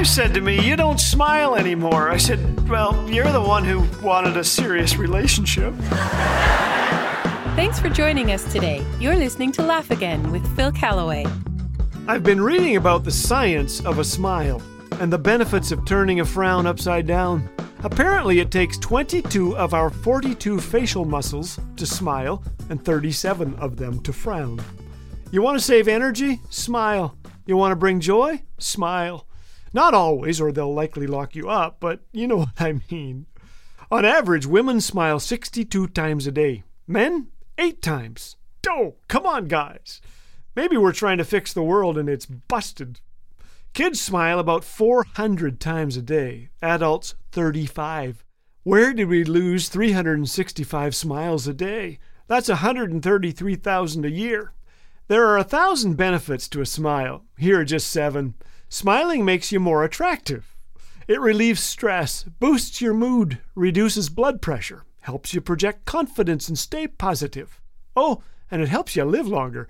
wife said to me, You don't smile anymore. I said, Well, you're the one who wanted a serious relationship. Thanks for joining us today. You're listening to Laugh Again with Phil Callaway. I've been reading about the science of a smile and the benefits of turning a frown upside down. Apparently, it takes 22 of our 42 facial muscles to smile and 37 of them to frown. You want to save energy? Smile. You want to bring joy? Smile. Not always, or they'll likely lock you up, but you know what I mean. On average, women smile 62 times a day. Men, 8 times. Oh, come on, guys. Maybe we're trying to fix the world and it's busted. Kids smile about 400 times a day, adults 35. Where did we lose 365 smiles a day? That's 133,000 a year. There are a thousand benefits to a smile. Here are just seven. Smiling makes you more attractive. It relieves stress, boosts your mood, reduces blood pressure, helps you project confidence and stay positive. Oh, and it helps you live longer.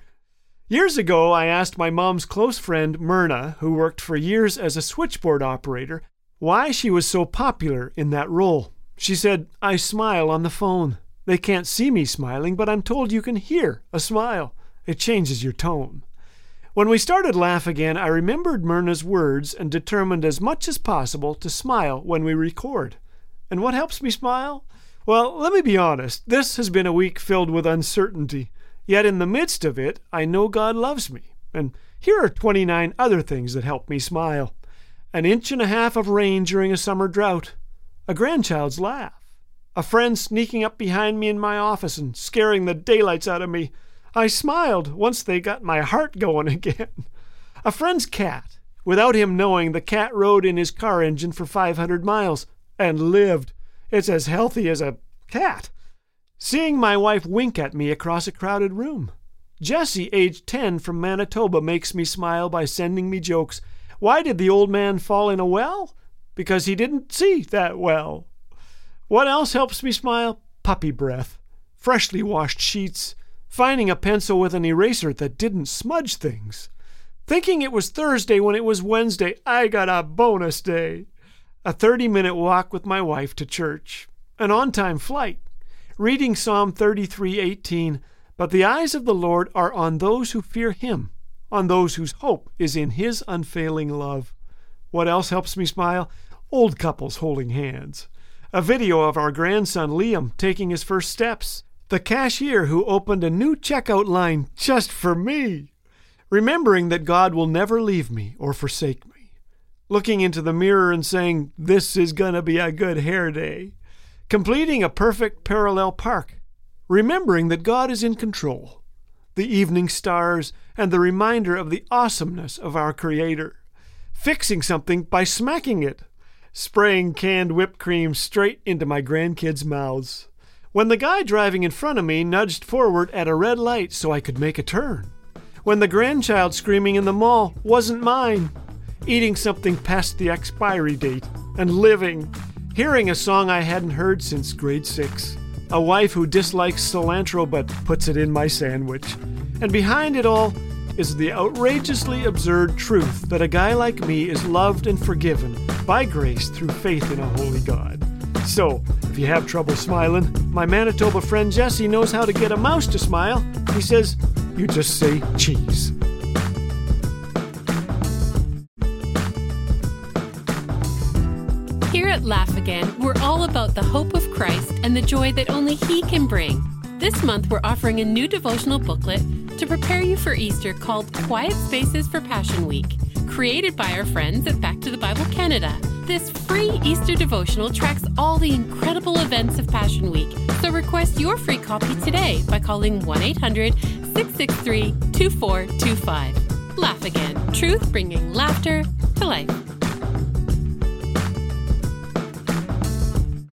Years ago, I asked my mom's close friend, Myrna, who worked for years as a switchboard operator, why she was so popular in that role. She said, I smile on the phone. They can't see me smiling, but I'm told you can hear a smile. It changes your tone. When we started Laugh Again, I remembered Myrna's words and determined as much as possible to smile when we record. And what helps me smile? Well, let me be honest. This has been a week filled with uncertainty. Yet in the midst of it, I know God loves me. And here are 29 other things that help me smile an inch and a half of rain during a summer drought, a grandchild's laugh, a friend sneaking up behind me in my office and scaring the daylights out of me. I smiled once they got my heart going again. A friend's cat. Without him knowing, the cat rode in his car engine for 500 miles and lived. It's as healthy as a cat. Seeing my wife wink at me across a crowded room. Jessie, aged 10, from Manitoba, makes me smile by sending me jokes. Why did the old man fall in a well? Because he didn't see that well. What else helps me smile? Puppy breath. Freshly washed sheets. Finding a pencil with an eraser that didn't smudge things. Thinking it was Thursday when it was Wednesday, I got a bonus day. A 30 minute walk with my wife to church. An on time flight reading Psalm 33:18, "But the eyes of the Lord are on those who fear him, on those whose hope is in his unfailing love." What else helps me smile? Old couples holding hands. A video of our grandson Liam taking his first steps. The cashier who opened a new checkout line just for me. Remembering that God will never leave me or forsake me. Looking into the mirror and saying, This is going to be a good hair day completing a perfect parallel park, remembering that God is in control, the evening stars, and the reminder of the awesomeness of our Creator, fixing something by smacking it, spraying canned whipped cream straight into my grandkids' mouths. When the guy driving in front of me nudged forward at a red light so I could make a turn. When the grandchild screaming in the mall wasn't mine. Eating something past the expiry date and living hearing a song I hadn't heard since grade six, a wife who dislikes cilantro but puts it in my sandwich, and behind it all is the outrageously absurd truth that a guy like me is loved and forgiven by grace through faith in a holy God. So, if you have trouble smiling, my Manitoba friend Jesse knows how to get a mouse to smile. He says, You just say cheese. Here at Laugh Again, we're all about the hope of Christ and the joy that only He can bring. This month, we're offering a new devotional booklet to prepare you for Easter called Quiet Spaces for Passion Week, created by our friends at Back to the Bible Canada. This free Easter devotional tracks all the incredible events of Passion Week. So request your free copy today by calling 1 800 663 2425. Laugh Again, truth bringing laughter to life.